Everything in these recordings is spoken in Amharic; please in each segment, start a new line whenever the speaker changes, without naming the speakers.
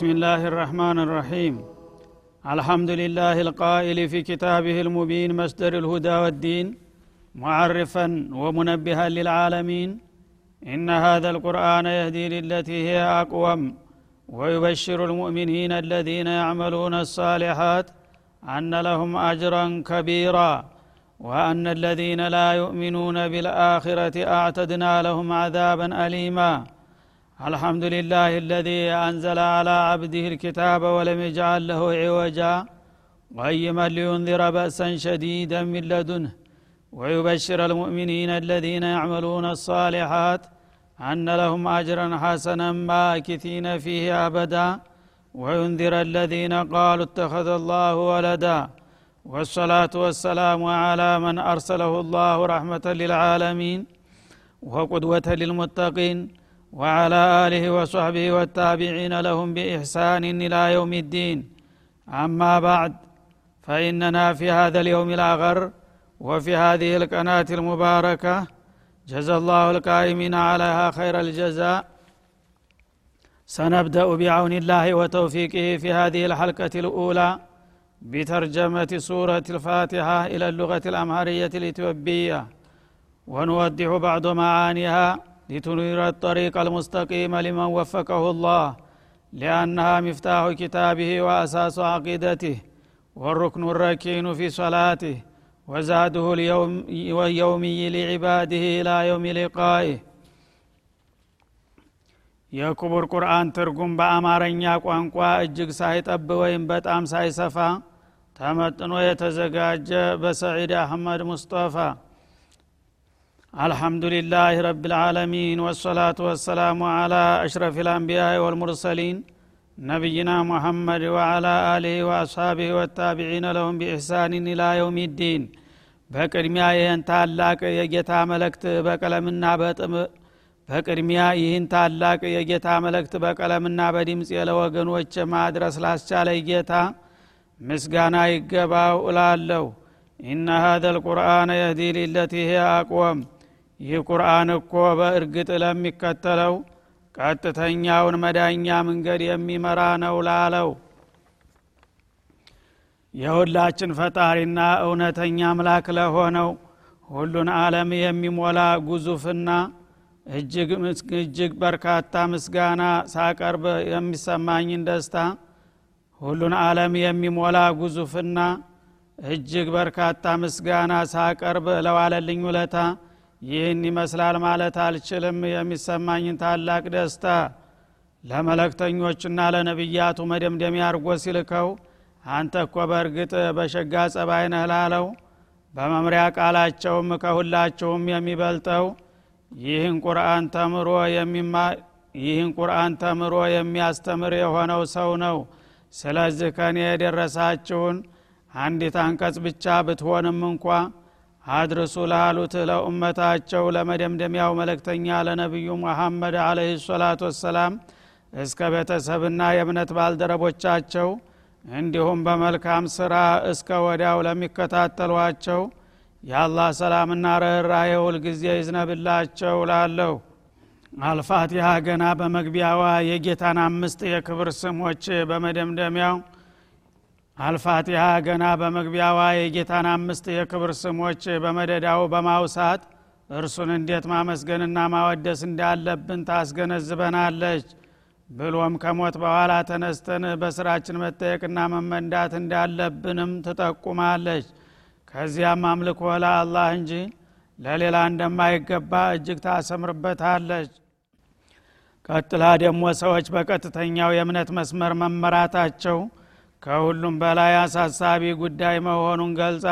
بسم الله الرحمن الرحيم الحمد لله القائل في كتابه المبين مصدر الهدى والدين معرفا ومنبها للعالمين إن هذا القرآن يهدي للتي هي أقوم ويبشر المؤمنين الذين يعملون الصالحات أن لهم أجرا كبيرا وأن الذين لا يؤمنون بالآخرة أعتدنا لهم عذابا أليما الحمد لله الذي أنزل على عبده الكتاب ولم يجعل له عوجا قيما لينذر بأسا شديدا من لدنه ويبشر المؤمنين الذين يعملون الصالحات أن لهم أجرا حسنا ماكثين فيه أبدا وينذر الذين قالوا اتخذ الله ولدا والصلاة والسلام على من أرسله الله رحمة للعالمين وقدوة للمتقين وعلى آله وصحبه والتابعين لهم بإحسان إلى يوم الدين. أما بعد فإننا في هذا اليوم الأغر وفي هذه القناة المباركة. جزى الله القائمين عليها خير الجزاء. سنبدأ بعون الله وتوفيقه في هذه الحلقة الأولى بترجمة سورة الفاتحة إلى اللغة الأمهرية الإثيوبية. ونوضح بعض معانيها لتنير الطريق المستقيم لمن وفقه الله لأنها مفتاح كتابه وأساس عقيدته والركن الركين في صلاته وزاده اليوم واليومي لعباده إلى يوم لقائه የክቡር ቁርአን ትርጉም በአማረኛ ቋንቋ እጅግ ሳይጠብ ወይም በጣም ሳይሰፋ ተመጥኖ የተዘጋጀ በሰዒድ አህመድ ሙስጠፋ الحمد لله رب العالمين والصلاة والسلام على أشرف الأنبياء والمرسلين نبينا محمد وعلى آله وأصحابه والتابعين لهم بإحسان إلى يوم الدين በቅድሚያ ይህን ታላቅ የጌታ መለክት በቀለምና በጥም በቅድሚያ ይህን ታላቅ የጌታ መለክት በቀለምና በድምፅ ለወገኖች ማድረስ ላስቻለ ጌታ ምስጋና ይገባው እላለሁ ኢነ ሀዘ ልቁርአን የህዲ ሊለቲ ሄ አቅወም ይህ ቁርአን እኮ በእርግጥ ለሚከተለው ቀጥተኛውን መዳኛ መንገድ የሚመራ ነው ላለው። የሁላችን ፈጣሪና እውነተኛ አምላክ ለሆነው ሁሉን አለም የሚሞላ ጉዙፍና እጅግ በርካታ ምስጋና ሳቀርብ የሚሰማኝን ደስታ ሁሉን አለም የሚሞላ ጉዙፍና እጅግ በርካታ ምስጋና ሳቀርብ ለዋለልኝ ውለታ ይህን ይመስላል ማለት አልችልም የሚሰማኝን ታላቅ ደስታ ለመለክተኞችና ለነቢያቱ መደምደሚያ አድርጎ ሲልከው አንተ እኮ በእርግጥ በሸጋ ጸባይ ነህ ላለው በመምሪያ ቃላቸውም ከሁላቸውም የሚበልጠው ይህን ቁርአን ተምሮ ይህን ቁርአን ተምሮ የሚያስተምር የሆነው ሰው ነው። ስለዚህ ከኔ የደረሳችሁን አንዲት አንቀጽ ብቻ ብትሆንም እንኳ አድርሱ ላሉት ለኡመታቸው ለመደምደሚያው መለክተኛ ለነቢዩ ሙሐመድ አለህ ሰላቱ ወሰላም እስከ ቤተሰብና የእምነት ባልደረቦቻቸው እንዲሁም በመልካም ስራ እስከ ወዲያው ለሚከታተሏቸው የአላህ ሰላምና ርኅራኄ ሁልጊዜ ይዝነብላቸው ላለሁ አልፋቲሃ ገና በመግቢያዋ የጌታን አምስት የክብር ስሞች በመደምደሚያው አልፋቲሃ ገና በመግቢያዋ የጌታን አምስት የክብር ስሞች በመደዳው በማውሳት እርሱን እንዴት ማመስገንና ማወደስ እንዳለብን ታስገነዝበናለች። ብሎም ከሞት በኋላ ተነስተን በስራችን መጠየቅና መመንዳት እንዳለብንም ትጠቁማለች። ከዚያም አምልኮ ለአላህ እንጂ ለሌላ እንደማይገባ እጅግ ታሰምርበታለች። ቀጥላ ደግሞ ሰዎች በቀጥተኛው የእምነት መስመር መመራታቸው ከሁሉም በላይ አሳሳቢ ጉዳይ መሆኑን ገልጻ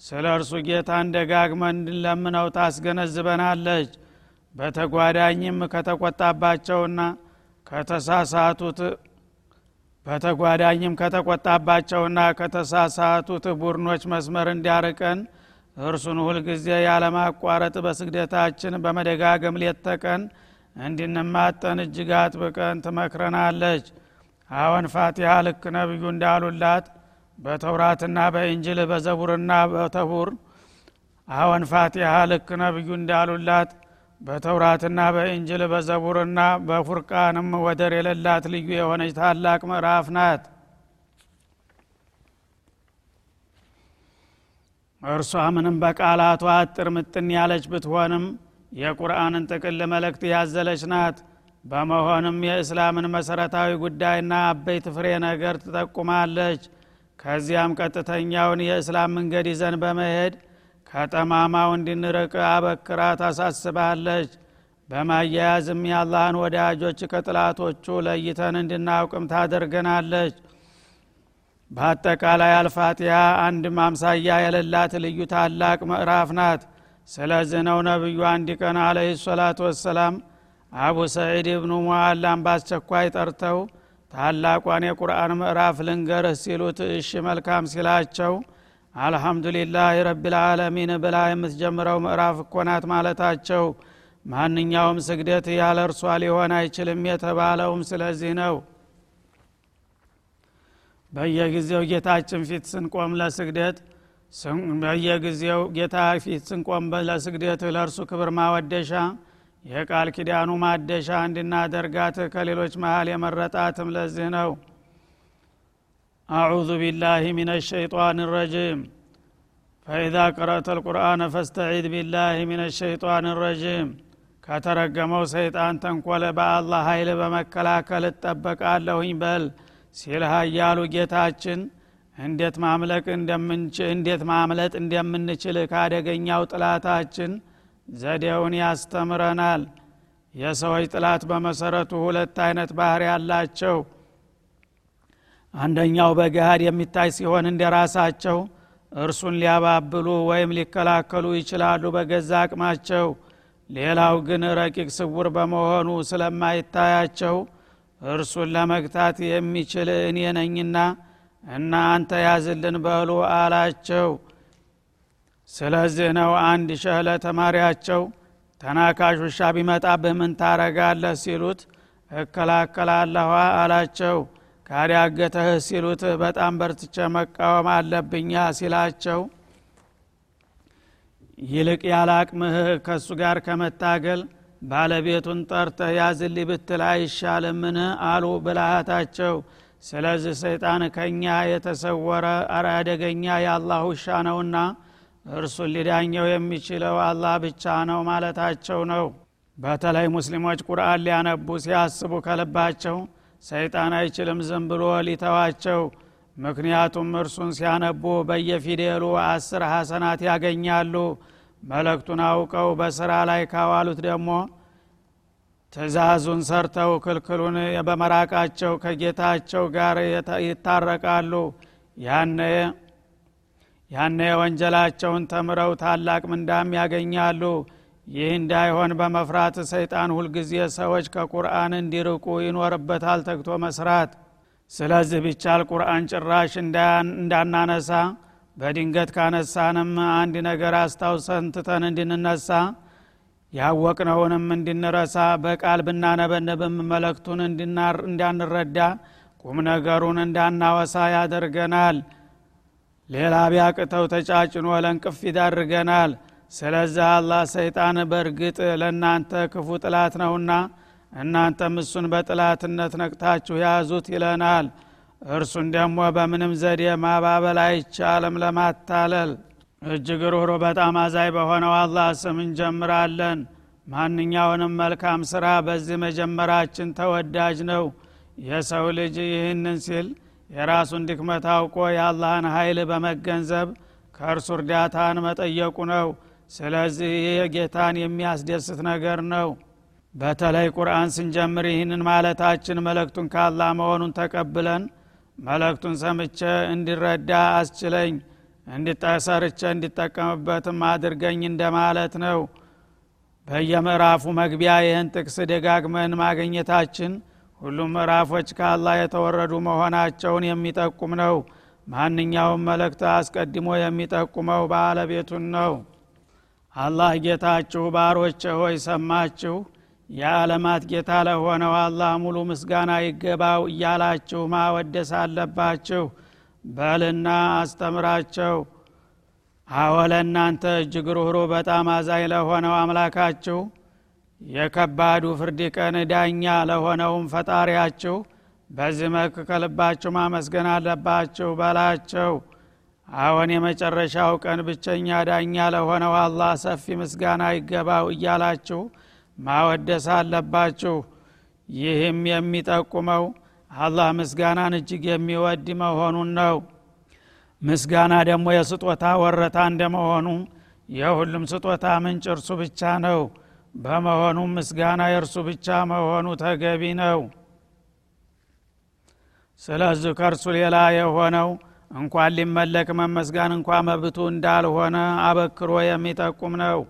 ስለ እርሱ ጌታን ደጋግመን እንድንለምነው ታስገነዝበናለች። በተጓዳኝም ከተቆጣባቸውና ከተሳሳቱት በተጓዳኝም ከተቆጣባቸውና ከተሳሳቱት ቡድኖች መስመር እንዲያርቀን እርሱን ሁልጊዜ ያለማቋረጥ በስግደታችን በመደጋገም ሌተቀን እንድንማጠን እጅግ አጥብቀን ትመክረናለች አዎን ፋቲሃ ልክ ነቢዩ እንዳሉላት በተውራትና በእንጅል በዘቡርና በተቡር። አዎን ፋቲሃ ልክ ነቢዩ እንዳሉላት በተውራትና በእንጅል በዘቡርና በፉርቃንም ወደር የሌላት ልዩ የሆነች ታላቅ ምዕራፍ ናት። እርሷ ምንም በቃላቷ አጥር ምጥን ያለች ብትሆንም የቁርአንን ጥቅል መልእክት ያዘለች ናት በመሆንም የእስላምን መሰረታዊ ጉዳይና አበይት ፍሬ ነገር ትጠቁማለች። ከዚያም ቀጥተኛውን የእስላም መንገድ ይዘን በመሄድ ከጠማማው እንድንርቅ አበክራ ታሳስባለች። በማያያዝም የአላህን ወዳጆች ከጥላቶቹ ለይተን እንድናውቅም ታደርገናለች። በአጠቃላይ አልፋቲያ አንድ ማምሳያ የሌላት ልዩ ታላቅ ምዕራፍ ናት። ስለዚህ ነው ነቢዩ አንድ ቀን አለህ ሰላቱ ወሰላም አቡ ሰዒድ ብኑ ሙዓላም በአስቸኳይ ጠርተው ታላቋን የቁርአን ምዕራፍ ልንገርህ ሲሉት እሺ መልካም ሲላቸው አልሐምዱሊላህ ረቢልዓለሚን ብላ የምትጀምረው ምዕራፍ እኮናት ማለታቸው ማንኛውም ስግደት ያለ እርሷ ሊሆን አይችልም የተባለውም ስለዚህ ነው። በየጊዜው ጌታችን ፊት ስንቆም ለስግደት በየጊዜው ጌታ ፊት ስንቆም ለስግደት ለእርሱ ክብር ማወደሻ የቃል ኪዳኑ ማደሻ እንድናደርጋት ከሌሎች መሃል የመረጣትም ለዚህ ነው። አዑዙ ቢላህ ምን ሸይጣን ረጂም። ፈኢዛ ቀረእተ ልቁርአን ፈስተዒድ ቢላህ ምን ሸይጣን ረጂም። ከተረገመው ሰይጣን ተንኮለ በአላህ ኃይል በመከላከል እጠበቃለሁኝ በል ሲል ሀያሉ ጌታችን እንዴት እንዴት ማምለጥ እንደምንችል ካደገኛው ጥላታችን ዘዴውን ያስተምረናል። የሰዎች ጥላት በመሰረቱ ሁለት አይነት ባህር ያላቸው አንደኛው በገሃድ የሚታይ ሲሆን እንደ ራሳቸው እርሱን ሊያባብሉ ወይም ሊከላከሉ ይችላሉ በገዛ አቅማቸው። ሌላው ግን ረቂቅ ስውር በመሆኑ ስለማይታያቸው እርሱን ለመግታት የሚችል እኔ ነኝና እና አንተ ያዝልን በሉ አላቸው ስለዚህ ነው አንድ ሸህ ለተማሪያቸው ተናካሽ ውሻ ቢመጣብህ ምን ታረጋለህ ሲሉት እከላከላለኋ አላቸው። ካዲያገተህ ሲሉት በጣም በርትቼ መቃወም አለብኛ ሲላቸው ይልቅ ያለ አቅምህ ከእሱ ጋር ከመታገል ባለቤቱን ጠርተህ ያዝልኝ ብትል አይሻልምን? አሉ ብልሃታቸው። ስለዚህ ሰይጣን ከእኛ የተሰወረ አደገኛ የአላህ ውሻ ነውና እርሱን ሊዳኘው የሚችለው አላህ ብቻ ነው ማለታቸው ነው። በተለይ ሙስሊሞች ቁርአን ሊያነቡ ሲያስቡ ከልባቸው ሰይጣን አይችልም ዝም ብሎ ሊተዋቸው። ምክንያቱም እርሱን ሲያነቡ በየፊደሉ አስር ሐሰናት ያገኛሉ። መለክቱን አውቀው በስራ ላይ ካዋሉት ደግሞ ትእዛዙን ሰርተው ክልክሉን በመራቃቸው ከጌታቸው ጋር ይታረቃሉ። ያነ ያነ ወንጀላቸውን ተምረው ታላቅ ምንዳም ያገኛሉ። ይህ እንዳይሆን በመፍራት ሰይጣን ሁልጊዜ ሰዎች ከቁርአን እንዲርቁ ይኖርበታል ተግቶ መስራት። ስለዚህ ቢቻል ቁርአን ጭራሽ እንዳናነሳ በድንገት ካነሳንም አንድ ነገር አስታውሰን ትተን እንድንነሳ ያወቅነውንም እንድንረሳ በቃል ብናነበንብም መለክቱን እንዳንረዳ ቁም ነገሩን እንዳናወሳ ያደርገናል ሌላ ቢያቅተው ተጫጭኖ ለንቅፍ ይዳርገናል። ስለዚህ አላህ ሰይጣን በእርግጥ ለእናንተ ክፉ ጥላት ነውና እናንተም እሱን በጥላትነት ነቅታችሁ ያዙት ይለናል። እርሱን ደግሞ በምንም ዘዴ ማባበል አይቻልም ለማታለል። እጅግ ሩህሩ በጣም አዛይ በሆነው አላህ ስም እንጀምራለን። ማንኛውንም መልካም ስራ በዚህ መጀመራችን ተወዳጅ ነው። የሰው ልጅ ይህንን ሲል የራሱን ድክመት አውቆ የአላህን ኃይል በመገንዘብ ከእርሱ እርዳታን መጠየቁ ነው። ስለዚህ ጌታን የሚያስደስት ነገር ነው። በተለይ ቁርአን ስንጀምር ይህንን ማለታችን መለክቱን ካላህ መሆኑን ተቀብለን መለክቱን ሰምቼ እንዲረዳ አስችለኝ እንዲጠሰርቼ እንዲጠቀምበትም አድርገኝ እንደማለት ነው። በየምዕራፉ መግቢያ ይህን ጥቅስ ደጋግመን ማግኘታችን ሁሉም ምዕራፎች ከአላህ የተወረዱ መሆናቸውን የሚጠቁም ነው። ማንኛውም መልእክት አስቀድሞ የሚጠቁመው ባለቤቱን ነው። አላህ ጌታችሁ ባሮቼ ሆይ ሰማችሁ የዓለማት ጌታ ለሆነው አላህ ሙሉ ምስጋና ይገባው እያላችሁ ማወደስ አለባችሁ። በልና አስተምራቸው። አወለ እናንተ እጅግ ሩህሩ በጣም አዛኝ ለሆነው አምላካችሁ የከባዱ ፍርድ ቀን ዳኛ ለሆነውም ፈጣሪያችሁ በዚህ መልክ ከልባችሁ ማመስገን አለባችሁ በላቸው። አሁን የመጨረሻው ቀን ብቸኛ ዳኛ ለሆነው አላህ ሰፊ ምስጋና ይገባው እያላችሁ ማወደስ አለባችሁ። ይህም የሚጠቁመው አላህ ምስጋናን እጅግ የሚወድ መሆኑን ነው። ምስጋና ደግሞ የስጦታ ወረታ እንደመሆኑ የሁሉም ስጦታ ምንጭ እርሱ ብቻ ነው በመሆኑም ምስጋና የእርሱ ብቻ መሆኑ ተገቢ ነው። ስለዚህ ከእርሱ ሌላ የሆነው እንኳን ሊመለክ መመስጋን እንኳ መብቱ እንዳልሆነ አበክሮ የሚጠቁም ነው።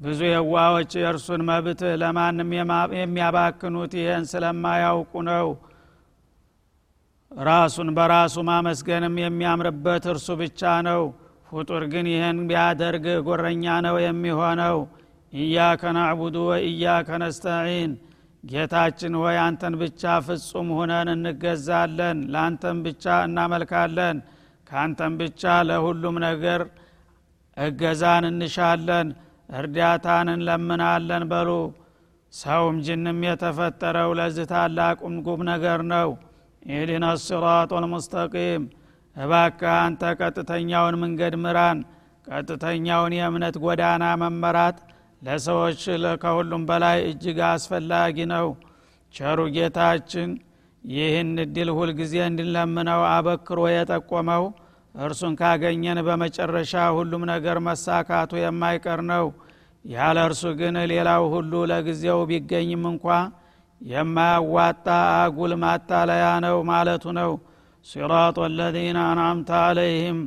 ብዙ የዋዎች የእርሱን መብት ለማንም የሚያባክኑት ይህን ስለማያውቁ ነው። ራሱን በራሱ ማመስገንም የሚያምርበት እርሱ ብቻ ነው ፍጡር ግን ይህን ቢያደርግ ጎረኛ ነው የሚሆነው። ኢያከ ናዕቡዱ ወኢያከ ነስተዒን። ጌታችን ሆይ አንተን ብቻ ፍጹም ሁነን እንገዛለን ለአንተን ብቻ እናመልካለን ከአንተን ብቻ ለሁሉም ነገር እገዛን እንሻለን እርዳታን እንለምናለን በሉ። ሰውም ጅንም የተፈጠረው ለዚህ ታላቁም ጉም ነገር ነው። ኢህዲና ስራጥ ወልሙስተቂም እባካ አንተ ቀጥተኛውን መንገድ ምራን ቀጥተኛውን የእምነት ጎዳና መመራት። ለሰዎች ከሁሉም በላይ እጅግ አስፈላጊ ነው። ቸሩ ጌታችን ይህን እድል ሁልጊዜ እንድንለምነው አበክሮ የጠቆመው እርሱን ካገኘን በመጨረሻ ሁሉም ነገር መሳካቱ የማይቀር ነው። ያለ እርሱ ግን ሌላው ሁሉ ለጊዜው ቢገኝም እንኳ የማያዋጣ አጉል ማታለያ ነው ማለቱ ነው ሲራጡ አለዚነ አንአምተ አለይህም።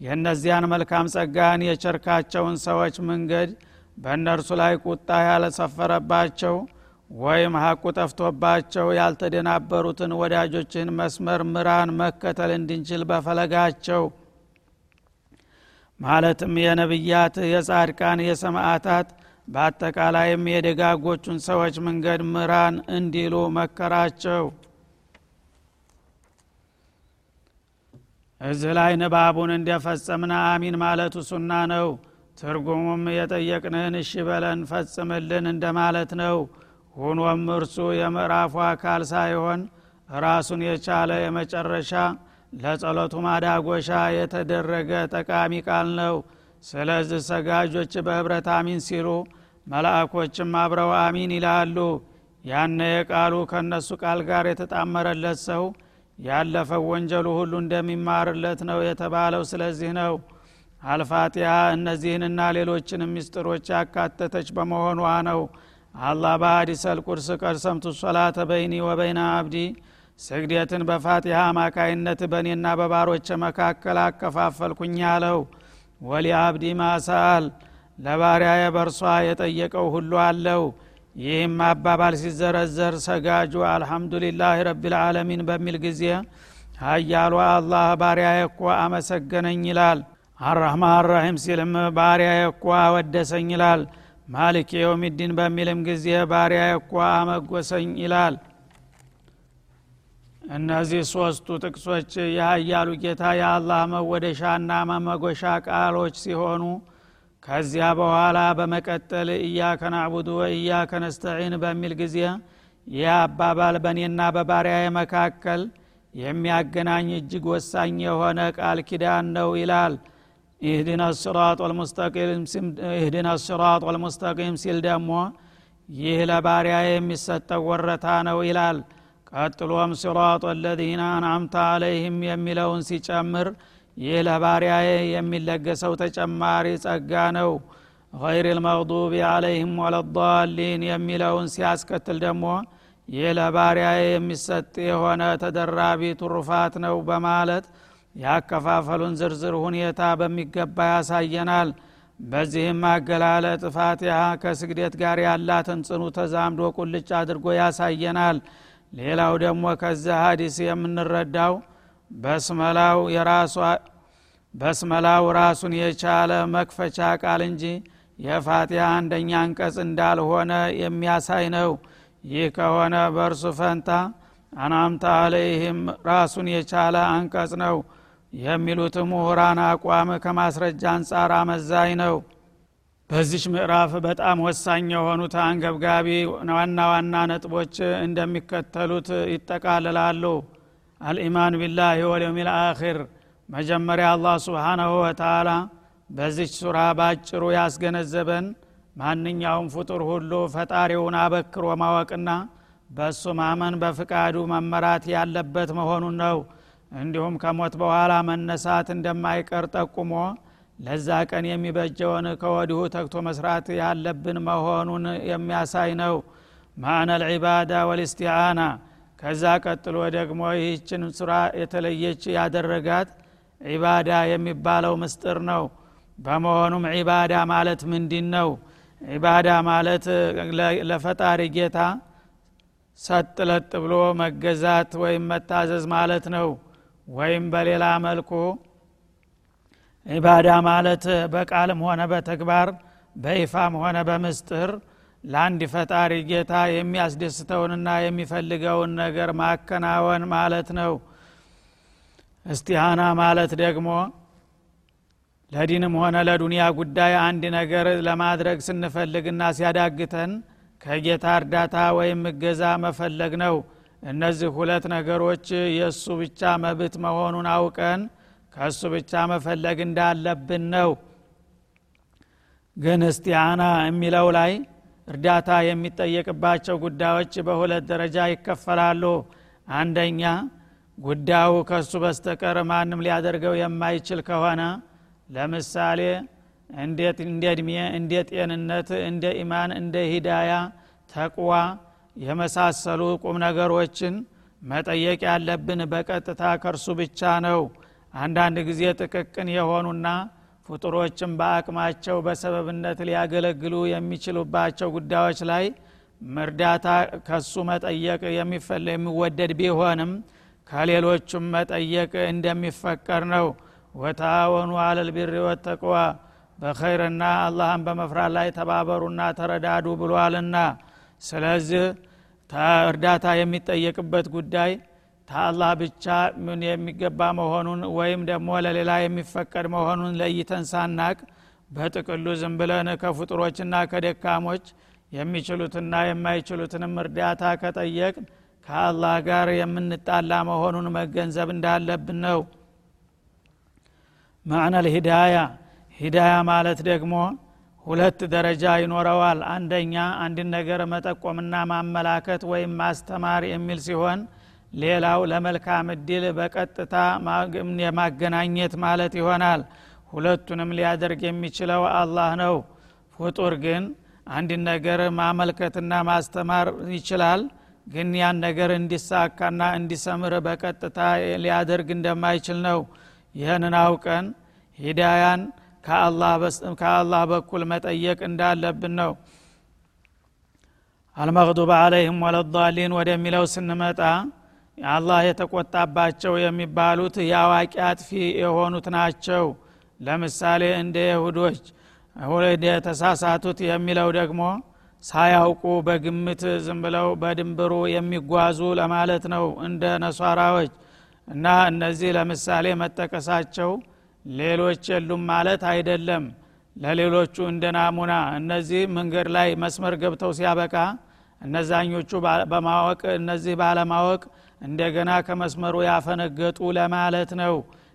የእነዚያን መልካም ጸጋን የቸርካቸውን ሰዎች መንገድ በእነርሱ ላይ ቁጣ ያለሰፈረባቸው ወይም ሀቁ ጠፍቶባቸው ያልተደናበሩትን ወዳጆችን መስመር ምራን መከተል እንድንችል በፈለጋቸው። ማለትም የነቢያት የጻድቃን የሰማዕታት በአጠቃላይም የደጋጎቹን ሰዎች መንገድ ምራን እንዲሉ መከራቸው እዚህ ላይ ንባቡን እንደፈጸምና አሚን ማለቱ ሱና ነው። ትርጉሙም የጠየቅንህን እሺ በለን ፈጽምልን እንደማለት ነው። ሁኖም እርሱ የምዕራፉ አካል ሳይሆን ራሱን የቻለ የመጨረሻ ለጸሎቱ ማዳጎሻ የተደረገ ጠቃሚ ቃል ነው። ስለዚህ ሰጋጆች በህብረት አሚን ሲሉ መላእኮችም አብረው አሚን ይላሉ። ያነ የቃሉ ከእነሱ ቃል ጋር የተጣመረለት ሰው ያለፈው ወንጀሉ ሁሉ እንደሚማርለት ነው የተባለው። ስለዚህ ነው አልፋቲሃ እነዚህንና ሌሎችንም ምስጢሮች ያካተተች በመሆኗ ነው። አላህ በሀዲስ አልቁርስ ቀርሰምቱ ሶላተ በይኒ ወበይነ አብዲ ስግደትን በፋቲሃ አማካይነት በእኔና በባሮች መካከል አከፋፈልኩኝ ያለው ወሊ አብዲ ማሳል ለባሪያዬ በርሷ የጠየቀው ሁሉ አለው ይህም አባባል ሲዘረዘር ሰጋጁ አልሐምዱሊላህ ረቢልዓለሚን በሚል ጊዜ ሀያሉ አላህ ባሪያዬ እኮ አመሰገነኝ ይላል። አራህማን ራሒም ሲልም ባሪያዬ እኮ አወደሰኝ ይላል። ማሊክ የውሚዲን በሚልም ጊዜ ባሪያዬ እኮ አመጎሰኝ ይላል። እነዚህ ሶስቱ ጥቅሶች የሀያሉ ጌታ የአላህ መወደሻና መመጎሻ ቃሎች ሲሆኑ ከዚያ በኋላ በመቀጠል እያከ ናዕቡዱ ወእያከ ነስተዒን በሚል ጊዜ ይህ አባባል በእኔና በባሪያዬ መካከል የሚያገናኝ እጅግ ወሳኝ የሆነ ቃል ኪዳን ነው ይላል። ኢህዲና ስራጥ ወልሙስተቂም ሲል ደግሞ ይህ ለባሪያ የሚሰጠው ወረታ ነው ይላል። ቀጥሎም ሲራጥ ለዚነ አንአምተ አለይህም የሚለውን ሲጨምር ይህ ለባሪያዬ የሚለገሰው ተጨማሪ ጸጋ ነው። ገይር ልመግዱቢ አለይህም ወለዳሊን የሚለውን ሲያስከትል ደግሞ ይህ ለባሪያዬ የሚሰጥ የሆነ ተደራቢ ትሩፋት ነው በማለት ያከፋፈሉን ዝርዝር ሁኔታ በሚገባ ያሳየናል። በዚህም አገላለጥ ፋቲሃ ከስግደት ጋር ያላትን ጽኑ ተዛምዶ ቁልጭ አድርጎ ያሳየናል። ሌላው ደግሞ ከዚህ ሀዲስ የምንረዳው በስመላው የራሷ በስመላው ራሱን የቻለ መክፈቻ ቃል እንጂ የፋቲሃ አንደኛ አንቀጽ እንዳልሆነ የሚያሳይ ነው። ይህ ከሆነ በእርሱ ፈንታ አናምታ አለይህም ራሱን የቻለ አንቀጽ ነው። የሚሉት ምሁራን አቋም ከማስረጃ አንጻር አመዛኝ ነው። በዚች ምዕራፍ በጣም ወሳኝ የሆኑት አንገብጋቢ ዋና ዋና ነጥቦች እንደሚከተሉት ይጠቃልላሉ አልኢማን ቢላህ ወልየውም ልአኪር መጀመሪያ አላህ ስብሓናሁ ወተላ በዚች ሱራ ባጭሩ ያስገነዘበን ማንኛውም ፍጡር ሁሉ ፈጣሪውን አበክሮ ማወቅና በእሱ ማመን በፍቃዱ መመራት ያለበት መሆኑን ነው እንዲሁም ከሞት በኋላ መነሳት እንደማይቀር ጠቁሞ ለዛ ቀን የሚበጀውን ከወዲሁ ተግቶ መስራት ያለብን መሆኑን የሚያሳይ ነው ማዕነ ልዒባዳ ወልስቲዓና ከዛ ቀጥሎ ደግሞ ይህችን ስራ የተለየች ያደረጋት ዒባዳ የሚባለው ምስጥር ነው። በመሆኑም ዒባዳ ማለት ምንድን ነው ዒባዳ ማለት ለፈጣሪ ጌታ ሰጥ ለጥ ብሎ መገዛት ወይም መታዘዝ ማለት ነው። ወይም በሌላ መልኩ ዒባዳ ማለት በቃልም ሆነ በተግባር በይፋም ሆነ በምስጥር ለአንድ ፈጣሪ ጌታ የሚያስደስተውንና የሚፈልገውን ነገር ማከናወን ማለት ነው። እስቲሃና ማለት ደግሞ ለዲንም ሆነ ለዱንያ ጉዳይ አንድ ነገር ለማድረግ ስንፈልግና ሲያዳግተን ከጌታ እርዳታ ወይም እገዛ መፈለግ ነው። እነዚህ ሁለት ነገሮች የእሱ ብቻ መብት መሆኑን አውቀን ከእሱ ብቻ መፈለግ እንዳለብን ነው። ግን እስቲያና የሚለው ላይ እርዳታ የሚጠየቅባቸው ጉዳዮች በሁለት ደረጃ ይከፈላሉ። አንደኛ ጉዳዩ ከእሱ በስተቀር ማንም ሊያደርገው የማይችል ከሆነ ለምሳሌ እንዴት እንደ እድሜ እንደ ጤንነት እንደ ኢማን እንደ ሂዳያ ተቅዋ የመሳሰሉ ቁም ነገሮችን መጠየቅ ያለብን በቀጥታ ከእርሱ ብቻ ነው። አንዳንድ ጊዜ ጥቅቅን የሆኑና ፍጡሮችን በአቅማቸው በሰበብነት ሊያገለግሉ የሚችሉባቸው ጉዳዮች ላይ እርዳታ ከሱ መጠየቅ የሚወደድ ቢሆንም ከሌሎቹም መጠየቅ እንደሚፈቀር ነው። ወታወኑ አለልቢሪ ወተቅዋ በኸይርና አላህን በመፍራት ላይ ተባበሩና ተረዳዱ ብሏልና። ስለዚህ እርዳታ የሚጠየቅበት ጉዳይ ታአላህ ብቻ ምን የሚገባ መሆኑን ወይም ደግሞ ለሌላ የሚፈቀድ መሆኑን ለይተን ሳናቅ በጥቅሉ ዝም ብለን ከፍጡሮችና ከደካሞች የሚችሉትና የማይችሉትንም እርዳታ ከጠየቅ ከአላህ ጋር የምንጣላ መሆኑን መገንዘብ እንዳለብን ነው። ማዕነ ልሂዳያ ሂዳያ ማለት ደግሞ ሁለት ደረጃ ይኖረዋል። አንደኛ አንድን ነገር መጠቆምና ማመላከት ወይም ማስተማር የሚል ሲሆን ሌላው ለመልካም እድል በቀጥታ የማገናኘት ማለት ይሆናል። ሁለቱንም ሊያደርግ የሚችለው አላህ ነው። ፍጡር ግን አንድን ነገር ማመልከትና ማስተማር ይችላል ግን ያን ነገር እንዲሳካና እንዲሰምር በቀጥታ ሊያደርግ እንደማይችል ነው። ይህንን አውቀን ሂዳያን ከአላህ በኩል መጠየቅ እንዳለብን ነው። አልመቅዱብ አለይህም ወለዳሊን ወደሚለው ስንመጣ አላህ የተቆጣባቸው የሚባሉት የአዋቂ አጥፊ የሆኑት ናቸው። ለምሳሌ እንደ ይሁዶች የተሳሳቱት የሚለው ደግሞ ሳያውቁ በግምት ዝም ብለው በድንብሩ የሚጓዙ ለማለት ነው እንደ ነሷራዎች። እና እነዚህ ለምሳሌ መጠቀሳቸው ሌሎች የሉም ማለት አይደለም። ለሌሎቹ እንደ ናሙና እነዚህ መንገድ ላይ መስመር ገብተው ሲያበቃ እነዛኞቹ በማወቅ እነዚህ ባለማወቅ እንደገና ከመስመሩ ያፈነገጡ ለማለት ነው።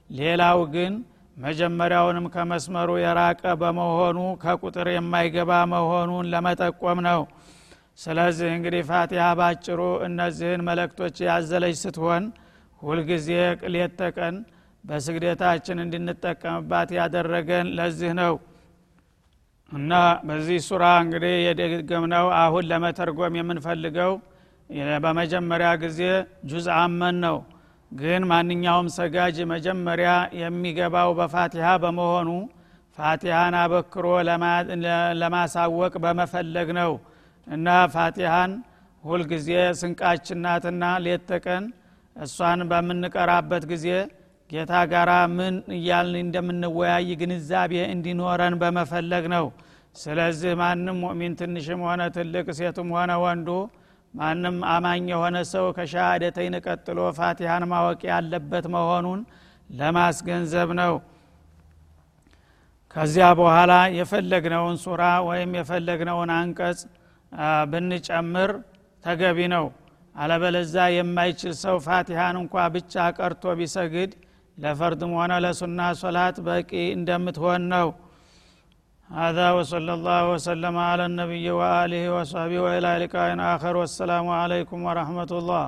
ሌላው ግን መጀመሪያውንም ከመስመሩ የራቀ በመሆኑ ከቁጥር የማይገባ መሆኑን ለመጠቆም ነው። ስለዚህ እንግዲህ ፋቲሃ ባጭሩ እነዚህን መለክቶች ያዘለች ስትሆን ሁልጊዜ ሌት ተቀን በስግደታችን እንድንጠቀምባት ያደረገን ለዚህ ነው። እና በዚህ ሱራ እንግዲህ የደገምነው አሁን ለመተርጎም የምንፈልገው በመጀመሪያ ጊዜ ጁዝ አመን ነው። ግን ማንኛውም ሰጋጅ መጀመሪያ የሚገባው በፋቲሃ በመሆኑ ፋቲሃን አበክሮ ለማሳወቅ በመፈለግ ነው። እና ፋቲሃን ሁልጊዜ ስንቃችናትና ሌት ተቀን እሷን በምንቀራበት ጊዜ ጌታ ጋራ ምን እያልን እንደምንወያይ ግንዛቤ እንዲኖረን በመፈለግ ነው። ስለዚህ ማንም ሙእሚን ትንሽም ሆነ ትልቅ ሴቱም ሆነ ወንዱ ማንም አማኝ የሆነ ሰው ከሻሃደተይን ቀጥሎ ፋቲሃን ማወቅ ያለበት መሆኑን ለማስገንዘብ ነው። ከዚያ በኋላ የፈለግነውን ሱራ ወይም የፈለግነውን አንቀጽ ብንጨምር ተገቢ ነው። አለበለዛ የማይችል ሰው ፋቲሃን እንኳ ብቻ ቀርቶ ቢሰግድ ለፈርድም ሆነ ለሱና ሶላት በቂ እንደምትሆን ነው هذا وصلى الله وسلم على النبي وآله وصحبه وإلى لقاء آخر والسلام عليكم ورحمة الله.